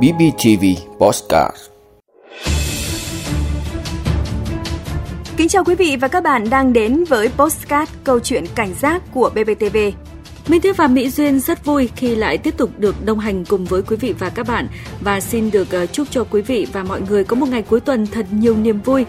BBTV Postcard Kính chào quý vị và các bạn đang đến với Postcard câu chuyện cảnh giác của BBTV. Minh Thư và Mỹ Duyên rất vui khi lại tiếp tục được đồng hành cùng với quý vị và các bạn và xin được ờ, chúc cho quý vị và mọi người có một ngày cuối tuần thật nhiều niềm vui.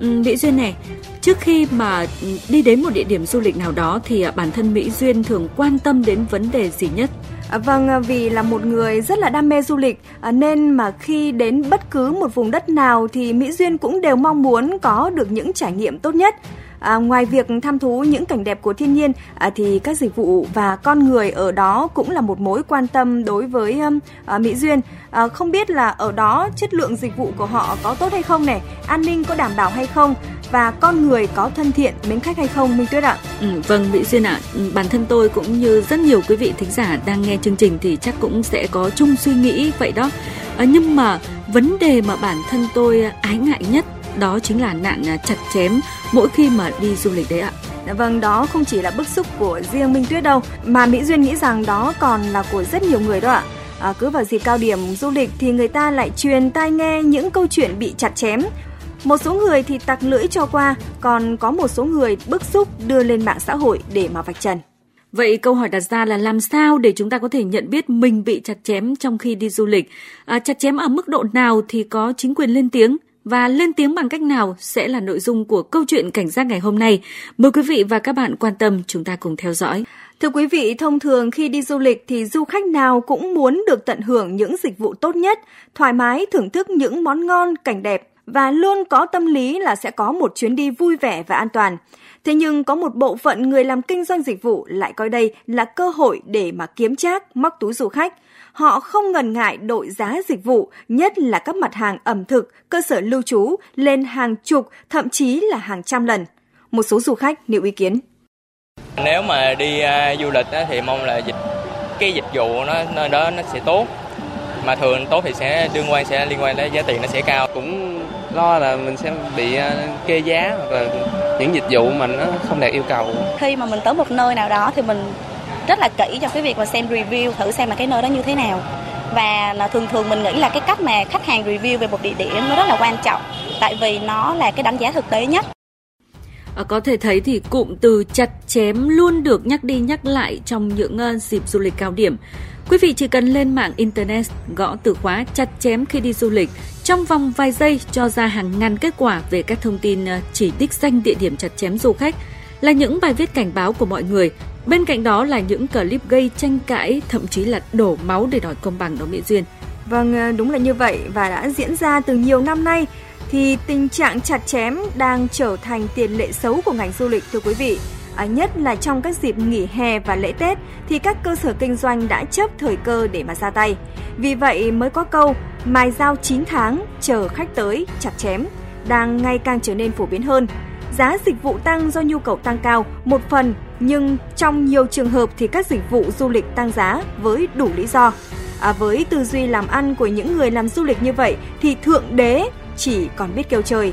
Ừ, Mỹ Duyên này, trước khi mà đi đến một địa điểm du lịch nào đó thì à, bản thân Mỹ Duyên thường quan tâm đến vấn đề gì nhất? À, vâng, à, vì là một người rất là đam mê du lịch à, nên mà khi đến bất cứ một vùng đất nào thì Mỹ Duyên cũng đều mong muốn có được những trải nghiệm tốt nhất. À, ngoài việc tham thú những cảnh đẹp của thiên nhiên à, thì các dịch vụ và con người ở đó cũng là một mối quan tâm đối với um, à, Mỹ Duyên. À, không biết là ở đó chất lượng dịch vụ của họ có tốt hay không này, an ninh có đảm bảo hay không và con người có thân thiện mến khách hay không Minh Tuyết ạ? Ừ, vâng Mỹ Duyên ạ, ừ, bản thân tôi cũng như rất nhiều quý vị thính giả đang nghe chương trình thì chắc cũng sẽ có chung suy nghĩ vậy đó. À, nhưng mà vấn đề mà bản thân tôi ái ngại nhất đó chính là nạn à, chặt chém mỗi khi mà đi du lịch đấy ạ. Dạ vâng, đó không chỉ là bức xúc của riêng Minh Tuyết đâu, mà Mỹ Duyên nghĩ rằng đó còn là của rất nhiều người đó ạ. À, cứ vào dịp cao điểm du lịch thì người ta lại truyền tai nghe những câu chuyện bị chặt chém. Một số người thì tặc lưỡi cho qua, còn có một số người bức xúc đưa lên mạng xã hội để mà vạch trần. Vậy câu hỏi đặt ra là làm sao để chúng ta có thể nhận biết mình bị chặt chém trong khi đi du lịch? À, chặt chém ở mức độ nào thì có chính quyền lên tiếng? và lên tiếng bằng cách nào sẽ là nội dung của câu chuyện cảnh giác ngày hôm nay. Mời quý vị và các bạn quan tâm chúng ta cùng theo dõi. Thưa quý vị, thông thường khi đi du lịch thì du khách nào cũng muốn được tận hưởng những dịch vụ tốt nhất, thoải mái thưởng thức những món ngon, cảnh đẹp và luôn có tâm lý là sẽ có một chuyến đi vui vẻ và an toàn. Thế nhưng có một bộ phận người làm kinh doanh dịch vụ lại coi đây là cơ hội để mà kiếm trác, móc túi du khách – họ không ngần ngại đội giá dịch vụ, nhất là các mặt hàng ẩm thực, cơ sở lưu trú lên hàng chục, thậm chí là hàng trăm lần. Một số du khách nêu ý kiến. Nếu mà đi uh, du lịch á, thì mong là dịch cái dịch vụ nó nơi đó nó sẽ tốt mà thường tốt thì sẽ đương quan sẽ liên quan đến giá tiền nó sẽ cao cũng lo là mình sẽ bị ờ, kê giá hoặc là những dịch vụ mà nó không đạt yêu cầu. Khi mà mình tới một nơi nào đó thì mình rất là kỹ cho cái việc mà xem review, thử xem là cái nơi đó như thế nào. Và là thường thường mình nghĩ là cái cách mà khách hàng review về một địa điểm nó rất là quan trọng, tại vì nó là cái đánh giá thực tế nhất. À, có thể thấy thì cụm từ chặt chém luôn được nhắc đi nhắc lại trong những uh, dịp du lịch cao điểm. Quý vị chỉ cần lên mạng Internet gõ từ khóa chặt chém khi đi du lịch, trong vòng vài giây cho ra hàng ngàn kết quả về các thông tin ờ, chỉ đích danh địa điểm chặt chém du khách là những bài viết cảnh báo của mọi người Bên cạnh đó là những clip gây tranh cãi, thậm chí là đổ máu để đòi công bằng đó Mỹ Duyên. Vâng, ờ, đúng là như vậy và đã diễn ra từ nhiều năm nay thì tình trạng chặt chém đang trở thành tiền lệ xấu của ngành du lịch thưa quý vị. À, nhất là trong các dịp nghỉ hè và lễ Tết thì các cơ sở kinh doanh đã chấp thời cơ để mà ra tay. Vì vậy mới có câu mài dao 9 tháng chờ khách tới chặt chém đang ngày càng trở nên phổ biến hơn. Giá dịch vụ tăng do nhu cầu tăng cao, một phần nhưng trong nhiều trường hợp thì các dịch vụ du lịch tăng giá với đủ lý do. À, với tư duy làm ăn của những người làm du lịch như vậy thì thượng đế chỉ còn biết kêu trời.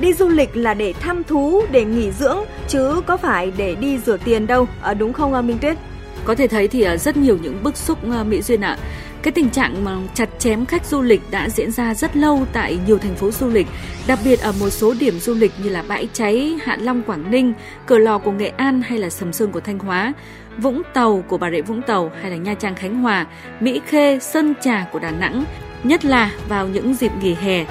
Đi du lịch là để thăm thú, để nghỉ dưỡng chứ có phải để đi rửa tiền đâu, à, đúng không ờ, Minh Tuyết? Có thể thấy thì ờ, rất nhiều những bức xúc Mỹ Duyên ạ. À cái tình trạng mà chặt chém khách du lịch đã diễn ra rất lâu tại nhiều thành phố du lịch, đặc biệt ở một số điểm du lịch như là Bãi Cháy, Hạ Long Quảng Ninh, Cửa Lò của Nghệ An hay là Sầm Sơn của Thanh Hóa, Vũng Tàu của Bà Rịa Vũng Tàu hay là Nha Trang Khánh Hòa, Mỹ Khê, Sơn Trà của Đà Nẵng, nhất là vào những dịp nghỉ hè,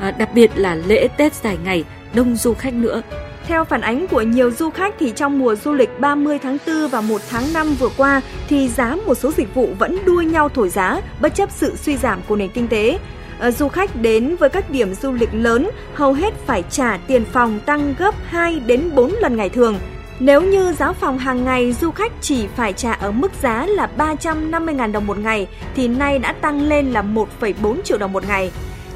À, đặc biệt là lễ Tết dài ngày, đông du khách nữa. Theo phản ánh của nhiều du khách thì trong mùa du lịch 30 tháng 4 và 1 tháng 5 vừa qua thì giá một số dịch vụ vẫn đua nhau thổi giá bất chấp sự suy giảm của nền kinh tế. À, du khách đến với các điểm du lịch lớn hầu hết phải trả tiền phòng tăng gấp 2 đến 4 lần ngày thường. Nếu như giá phòng hàng ngày du khách chỉ phải trả ở mức giá là 350.000 đồng một ngày thì nay đã tăng lên là 1,4 triệu đồng một ngày.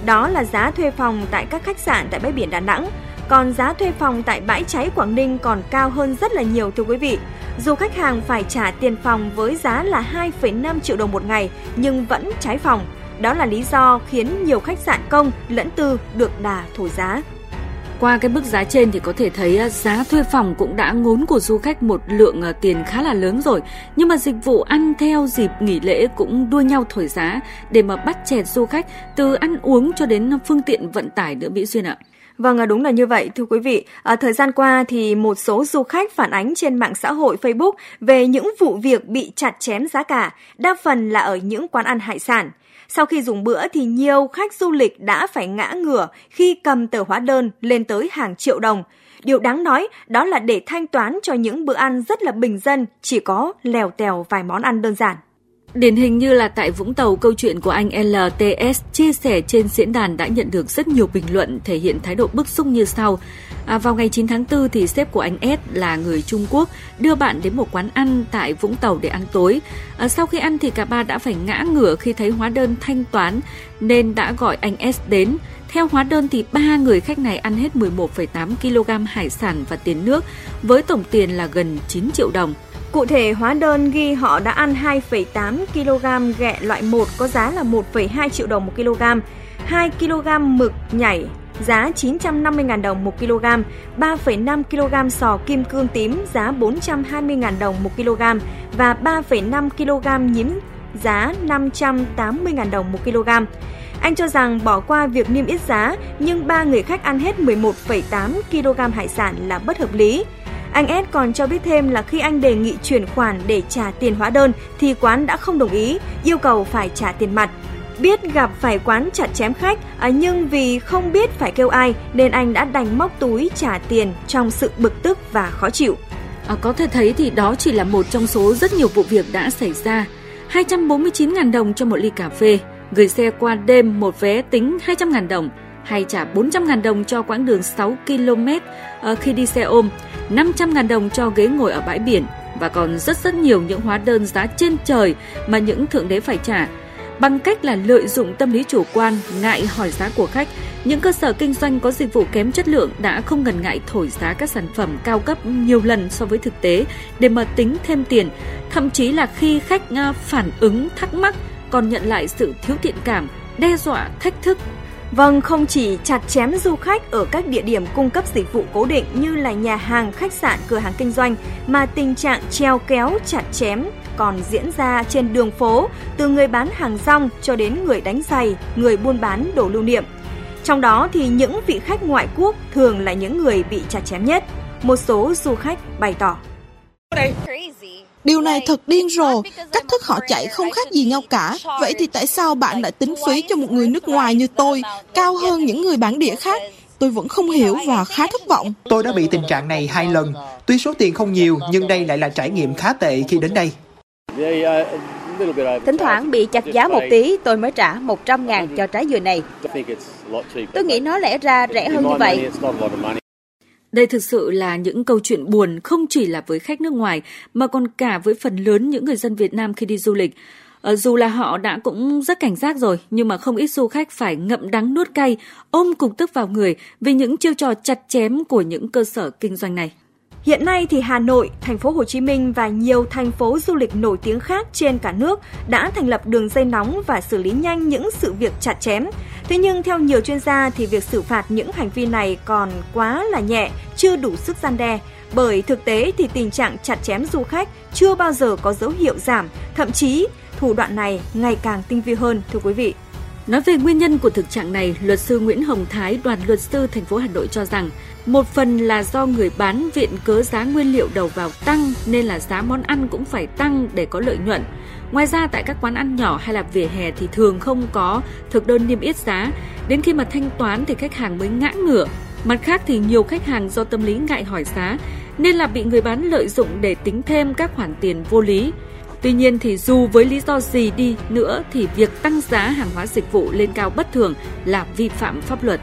Đó là giá thuê phòng tại các khách sạn tại bãi biển Đà Nẵng. Còn giá thuê phòng tại bãi cháy Quảng Ninh còn cao hơn rất là nhiều thưa quý vị. Dù khách hàng phải trả tiền phòng với giá là 2,5 triệu đồng một ngày nhưng vẫn cháy phòng. Đó là lý do khiến nhiều khách sạn công lẫn tư được đà thổi giá qua cái mức giá trên thì có thể thấy à, giá thuê phòng cũng đã ngốn của du khách một lượng à, tiền khá là lớn rồi. Nhưng mà dịch vụ ăn theo dịp nghỉ lễ cũng đua nhau thổi giá để mà bắt chẹt du khách từ ăn uống cho đến phương tiện vận tải nữa Mỹ Duyên ạ. Vâng, à, đúng là như vậy thưa quý vị. À, thời gian qua thì một số du khách phản ánh trên mạng xã hội Facebook về những vụ việc bị chặt chém giá cả, đa phần là ở những quán ăn hải sản. Sau khi dùng bữa thì nhiều khách du lịch đã phải ngã ngửa khi cầm tờ hóa đơn lên tới hàng triệu đồng. Điều đáng nói đó là để thanh toán cho những bữa ăn rất là bình dân, chỉ có lèo tèo vài món ăn đơn giản. Điển hình như là tại Vũng Tàu, câu chuyện của anh LTS chia sẻ trên diễn đàn đã nhận được rất nhiều bình luận thể hiện thái độ bức xúc như sau. À, vào ngày 9 tháng 4 thì sếp của anh S là người Trung Quốc đưa bạn đến một quán ăn tại Vũng Tàu để ăn tối. À, sau khi ăn thì cả ba đã phải ngã ngửa khi thấy hóa đơn thanh toán nên đã gọi anh S đến. Theo hóa đơn thì ba người khách này ăn hết 11,8 kg hải sản và tiền nước với tổng tiền là gần 9 triệu đồng. Cụ thể, hóa đơn ghi họ đã ăn 2,8 kg ghẹ loại 1 có giá là 1,2 triệu đồng một kg, 2 kg mực nhảy giá 950.000 đồng 1 kg, 3,5 kg sò kim cương tím giá 420.000 đồng 1 kg và 3,5 kg nhím giá 580.000 đồng 1 kg. Anh cho rằng bỏ qua việc niêm yết giá nhưng ba người khách ăn hết 11,8 kg hải sản là bất hợp lý. Anh S còn cho biết thêm là khi anh đề nghị chuyển khoản để trả tiền hóa đơn thì quán đã không đồng ý, yêu cầu phải trả tiền mặt. Biết gặp phải quán chặt chém khách, à, nhưng vì không biết phải kêu ai nên anh đã đành móc túi trả tiền trong sự bực tức và khó chịu. À, có thể thấy thì đó chỉ là một trong số rất nhiều vụ việc đã xảy ra. 249.000 đồng cho một ly cà phê, gửi xe qua đêm một vé tính 200.000 đồng hay trả 400.000 đồng cho quãng đường 6 km ờ, khi đi xe ôm, 500.000 đồng cho ghế ngồi ở bãi biển và còn rất rất nhiều những hóa đơn giá trên trời mà những thượng đế phải trả. Bằng cách là lợi dụng tâm lý chủ quan, ngại hỏi giá của khách, những cơ sở kinh doanh có dịch vụ kém chất lượng đã không ngần ngại thổi giá các sản phẩm cao cấp nhiều lần so với thực tế để mà tính thêm tiền. Thậm chí là khi khách ờ, phản ứng thắc mắc còn nhận lại sự thiếu thiện cảm, đe dọa, thách thức Vâng, không chỉ chặt chém du khách ở các địa điểm cung cấp dịch vụ cố định như là nhà hàng, khách sạn, cửa hàng kinh doanh, mà tình trạng treo kéo chặt chém còn diễn ra trên đường phố, từ người bán hàng rong cho đến người đánh giày, người buôn bán đồ lưu niệm. Trong đó thì những vị khách ngoại quốc thường là những người bị chặt chém nhất. Một số du khách bày tỏ. Điều này thật điên rồ, cách thức họ chạy không khác gì nhau cả. Vậy thì tại sao bạn lại tính phí cho một người nước ngoài như tôi cao hơn những người bản địa khác? Tôi vẫn không hiểu và khá thất vọng. Tôi đã bị tình trạng này hai lần. Tuy số tiền không nhiều, nhưng đây lại là trải nghiệm khá tệ khi đến đây. Thỉnh thoảng bị chặt giá một tí, tôi mới trả 100 ngàn cho trái dừa này. Tôi nghĩ nó lẽ ra rẻ hơn như vậy. Đây thực sự là những câu chuyện buồn không chỉ là với khách nước ngoài mà còn cả với phần lớn những người dân Việt Nam khi đi du lịch. Ờ, dù là họ đã cũng rất cảnh giác rồi, nhưng mà không ít du khách phải ngậm đắng nuốt cay, ôm cục tức vào người vì những chiêu trò chặt chém của những cơ sở kinh doanh này. Hiện nay thì Hà Nội, thành phố Hồ Chí Minh và nhiều thành phố du lịch nổi tiếng khác trên cả nước đã thành lập đường dây nóng và xử lý nhanh những sự việc chặt chém. Thế nhưng theo nhiều chuyên gia thì việc xử phạt những hành vi này còn quá là nhẹ, chưa đủ sức gian đe. Bởi thực tế thì tình trạng chặt chém du khách chưa bao giờ có dấu hiệu giảm, thậm chí thủ đoạn này ngày càng tinh vi hơn thưa quý vị. Nói về nguyên nhân của thực trạng này, luật sư Nguyễn Hồng Thái, đoàn luật sư thành phố Hà Nội cho rằng một phần là do người bán viện cớ giá nguyên liệu đầu vào tăng nên là giá món ăn cũng phải tăng để có lợi nhuận. Ngoài ra tại các quán ăn nhỏ hay là vỉa hè thì thường không có thực đơn niêm yết giá, đến khi mà thanh toán thì khách hàng mới ngã ngửa. Mặt khác thì nhiều khách hàng do tâm lý ngại hỏi giá nên là bị người bán lợi dụng để tính thêm các khoản tiền vô lý. Tuy nhiên thì dù với lý do gì đi nữa thì việc tăng giá hàng hóa dịch vụ lên cao bất thường là vi phạm pháp luật.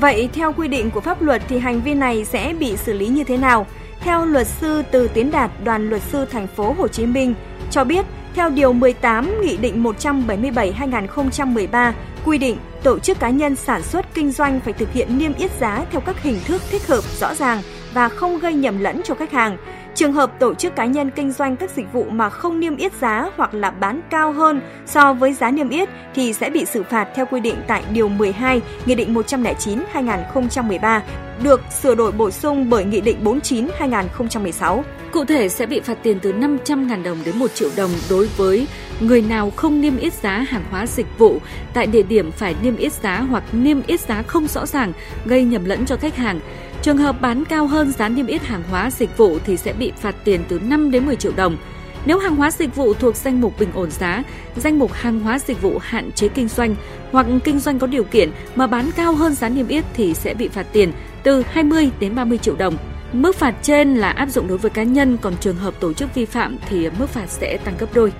Vậy theo quy định của pháp luật thì hành vi này sẽ bị xử lý như thế nào? Theo luật sư Từ Tiến Đạt, đoàn luật sư thành phố Hồ Chí Minh cho biết, theo điều 18 Nghị định 177/2013 quy định tổ chức cá nhân sản xuất kinh doanh phải thực hiện niêm yết giá theo các hình thức thích hợp rõ ràng và không gây nhầm lẫn cho khách hàng. Trường hợp tổ chức cá nhân kinh doanh các dịch vụ mà không niêm yết giá hoặc là bán cao hơn so với giá niêm yết thì sẽ bị xử phạt theo quy định tại Điều 12 Nghị định 109-2013 được sửa đổi bổ sung bởi Nghị định 49-2016. Cụ thể sẽ bị phạt tiền từ 500.000 đồng đến 1 triệu đồng đối với người nào không niêm yết giá hàng hóa dịch vụ tại địa điểm phải niêm yết giá hoặc niêm yết giá không rõ ràng, gây nhầm lẫn cho khách hàng. Trường hợp bán cao hơn giá niêm yết hàng hóa dịch vụ thì sẽ bị phạt tiền từ 5 đến 10 triệu đồng. Nếu hàng hóa dịch vụ thuộc danh mục bình ổn giá, danh mục hàng hóa dịch vụ hạn chế kinh doanh hoặc kinh doanh có điều kiện mà bán cao hơn giá niêm yết thì sẽ bị phạt tiền từ 20 đến 30 triệu đồng. Mức phạt trên là áp dụng đối với cá nhân, còn trường hợp tổ chức vi phạm thì mức phạt sẽ tăng gấp đôi.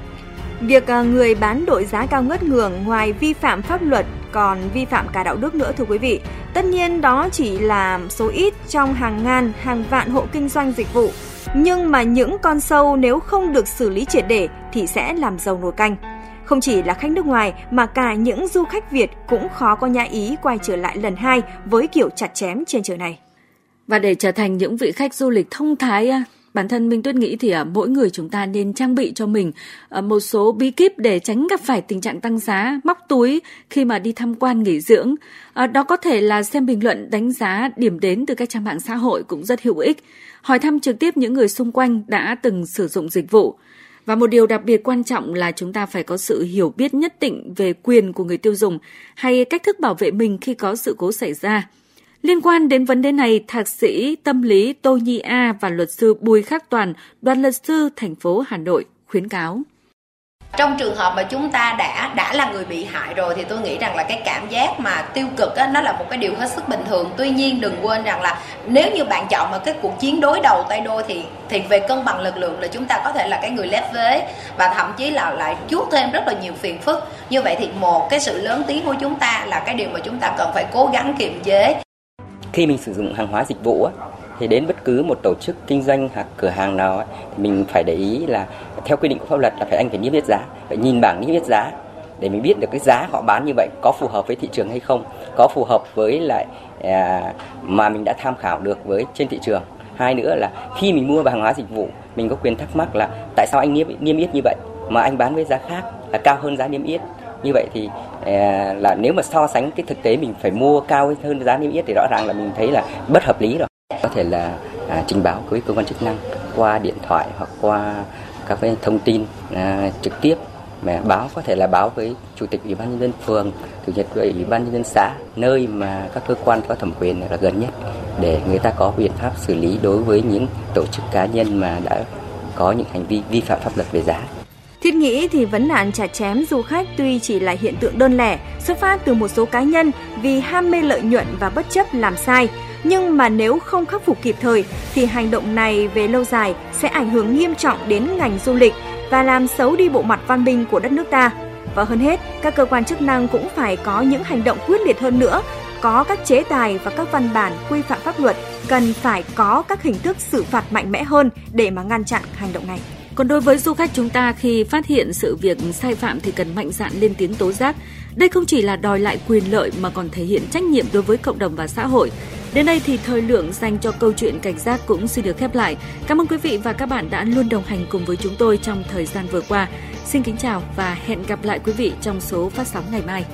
Việc à, người bán đội giá cao ngất ngường ngoài vi phạm pháp luật còn vi phạm cả đạo đức nữa thưa quý vị. Tất nhiên đó chỉ là số ít trong hàng ngàn, hàng vạn hộ kinh doanh dịch vụ. Nhưng mà những con sâu nếu không được xử lý triệt để thì sẽ làm dầu nồi canh. Không chỉ là khách nước ngoài mà cả những du khách Việt cũng khó có nhã ý quay trở lại lần hai với kiểu chặt chém trên trời này. Và để trở thành những vị khách du lịch thông thái Bản thân Minh Tuyết nghĩ thì à, mỗi người chúng ta nên trang bị cho mình à, một số bí kíp để tránh gặp phải tình trạng tăng giá, móc túi khi mà đi tham quan nghỉ dưỡng. À, đó có thể là xem bình luận đánh giá điểm đến từ các trang mạng xã hội cũng rất hữu ích. Hỏi thăm trực tiếp những người xung quanh đã từng sử dụng dịch vụ. Và một điều đặc biệt quan trọng là chúng ta phải có sự hiểu biết nhất định về quyền của người tiêu dùng hay cách thức bảo vệ mình khi có sự cố xảy ra. Liên quan đến vấn đề này, Thạc sĩ tâm lý Tô Nhi A và luật sư Bùi Khắc Toàn, đoàn luật sư thành phố Hà Nội khuyến cáo. Trong trường hợp mà chúng ta đã đã là người bị hại rồi thì tôi nghĩ rằng là cái cảm giác mà tiêu cực á, nó là một cái điều hết sức bình thường. Tuy nhiên đừng quên rằng là nếu như bạn chọn một cái cuộc chiến đối đầu tay đôi thì thì về cân bằng lực lượng là chúng ta có thể là cái người lép vế và thậm chí là lại chuốt thêm rất là nhiều phiền phức. Như vậy thì một cái sự lớn tiếng của chúng ta là cái điều mà chúng ta cần phải cố gắng kiềm chế khi mình sử dụng hàng hóa dịch vụ thì đến bất cứ một tổ chức kinh doanh hoặc cửa hàng nào thì mình phải để ý là theo quy định của pháp luật là phải anh phải niêm yết giá phải nhìn bảng niêm yết giá để mình biết được cái giá họ bán như vậy có phù hợp với thị trường hay không có phù hợp với lại à, mà mình đã tham khảo được với trên thị trường. Hai nữa là khi mình mua hàng hóa dịch vụ mình có quyền thắc mắc là tại sao anh niêm, niêm yết như vậy mà anh bán với giá khác là cao hơn giá niêm yết như vậy thì à, là nếu mà so sánh cái thực tế mình phải mua cao hơn giá niêm yết thì rõ ràng là mình thấy là bất hợp lý rồi. Có thể là à, trình báo với cơ quan chức năng qua điện thoại hoặc qua các cái thông tin à, trực tiếp. Mà báo có thể là báo với chủ tịch ủy ban nhân dân phường chủ tịch ủy ban nhân dân xã nơi mà các cơ quan có thẩm quyền là gần nhất để người ta có biện pháp xử lý đối với những tổ chức cá nhân mà đã có những hành vi vi phạm pháp luật về giá. Thiết nghĩ thì vấn nạn chặt chém du khách tuy chỉ là hiện tượng đơn lẻ, xuất phát từ một số cá nhân vì ham mê lợi nhuận và bất chấp làm sai, nhưng mà nếu không khắc phục kịp thời thì hành động này về lâu dài sẽ ảnh hưởng nghiêm trọng đến ngành du lịch và làm xấu đi bộ mặt văn minh của đất nước ta. Và hơn hết, các cơ quan chức năng cũng phải có những hành động quyết liệt hơn nữa, có các chế tài và các văn bản quy phạm pháp luật, cần phải có các hình thức xử phạt mạnh mẽ hơn để mà ngăn chặn hành động này. Còn đối với du khách chúng ta khi phát hiện sự việc sai phạm thì cần mạnh dạn lên tiếng tố giác. Đây không chỉ là đòi lại quyền lợi mà còn thể hiện trách nhiệm đối với cộng đồng và xã hội. Đến đây thì thời lượng dành cho câu chuyện cảnh giác cũng xin được khép lại. Cảm ơn quý vị và các bạn đã luôn đồng hành cùng với chúng tôi trong thời gian vừa qua. Xin kính chào và hẹn gặp lại quý vị trong số phát sóng ngày mai.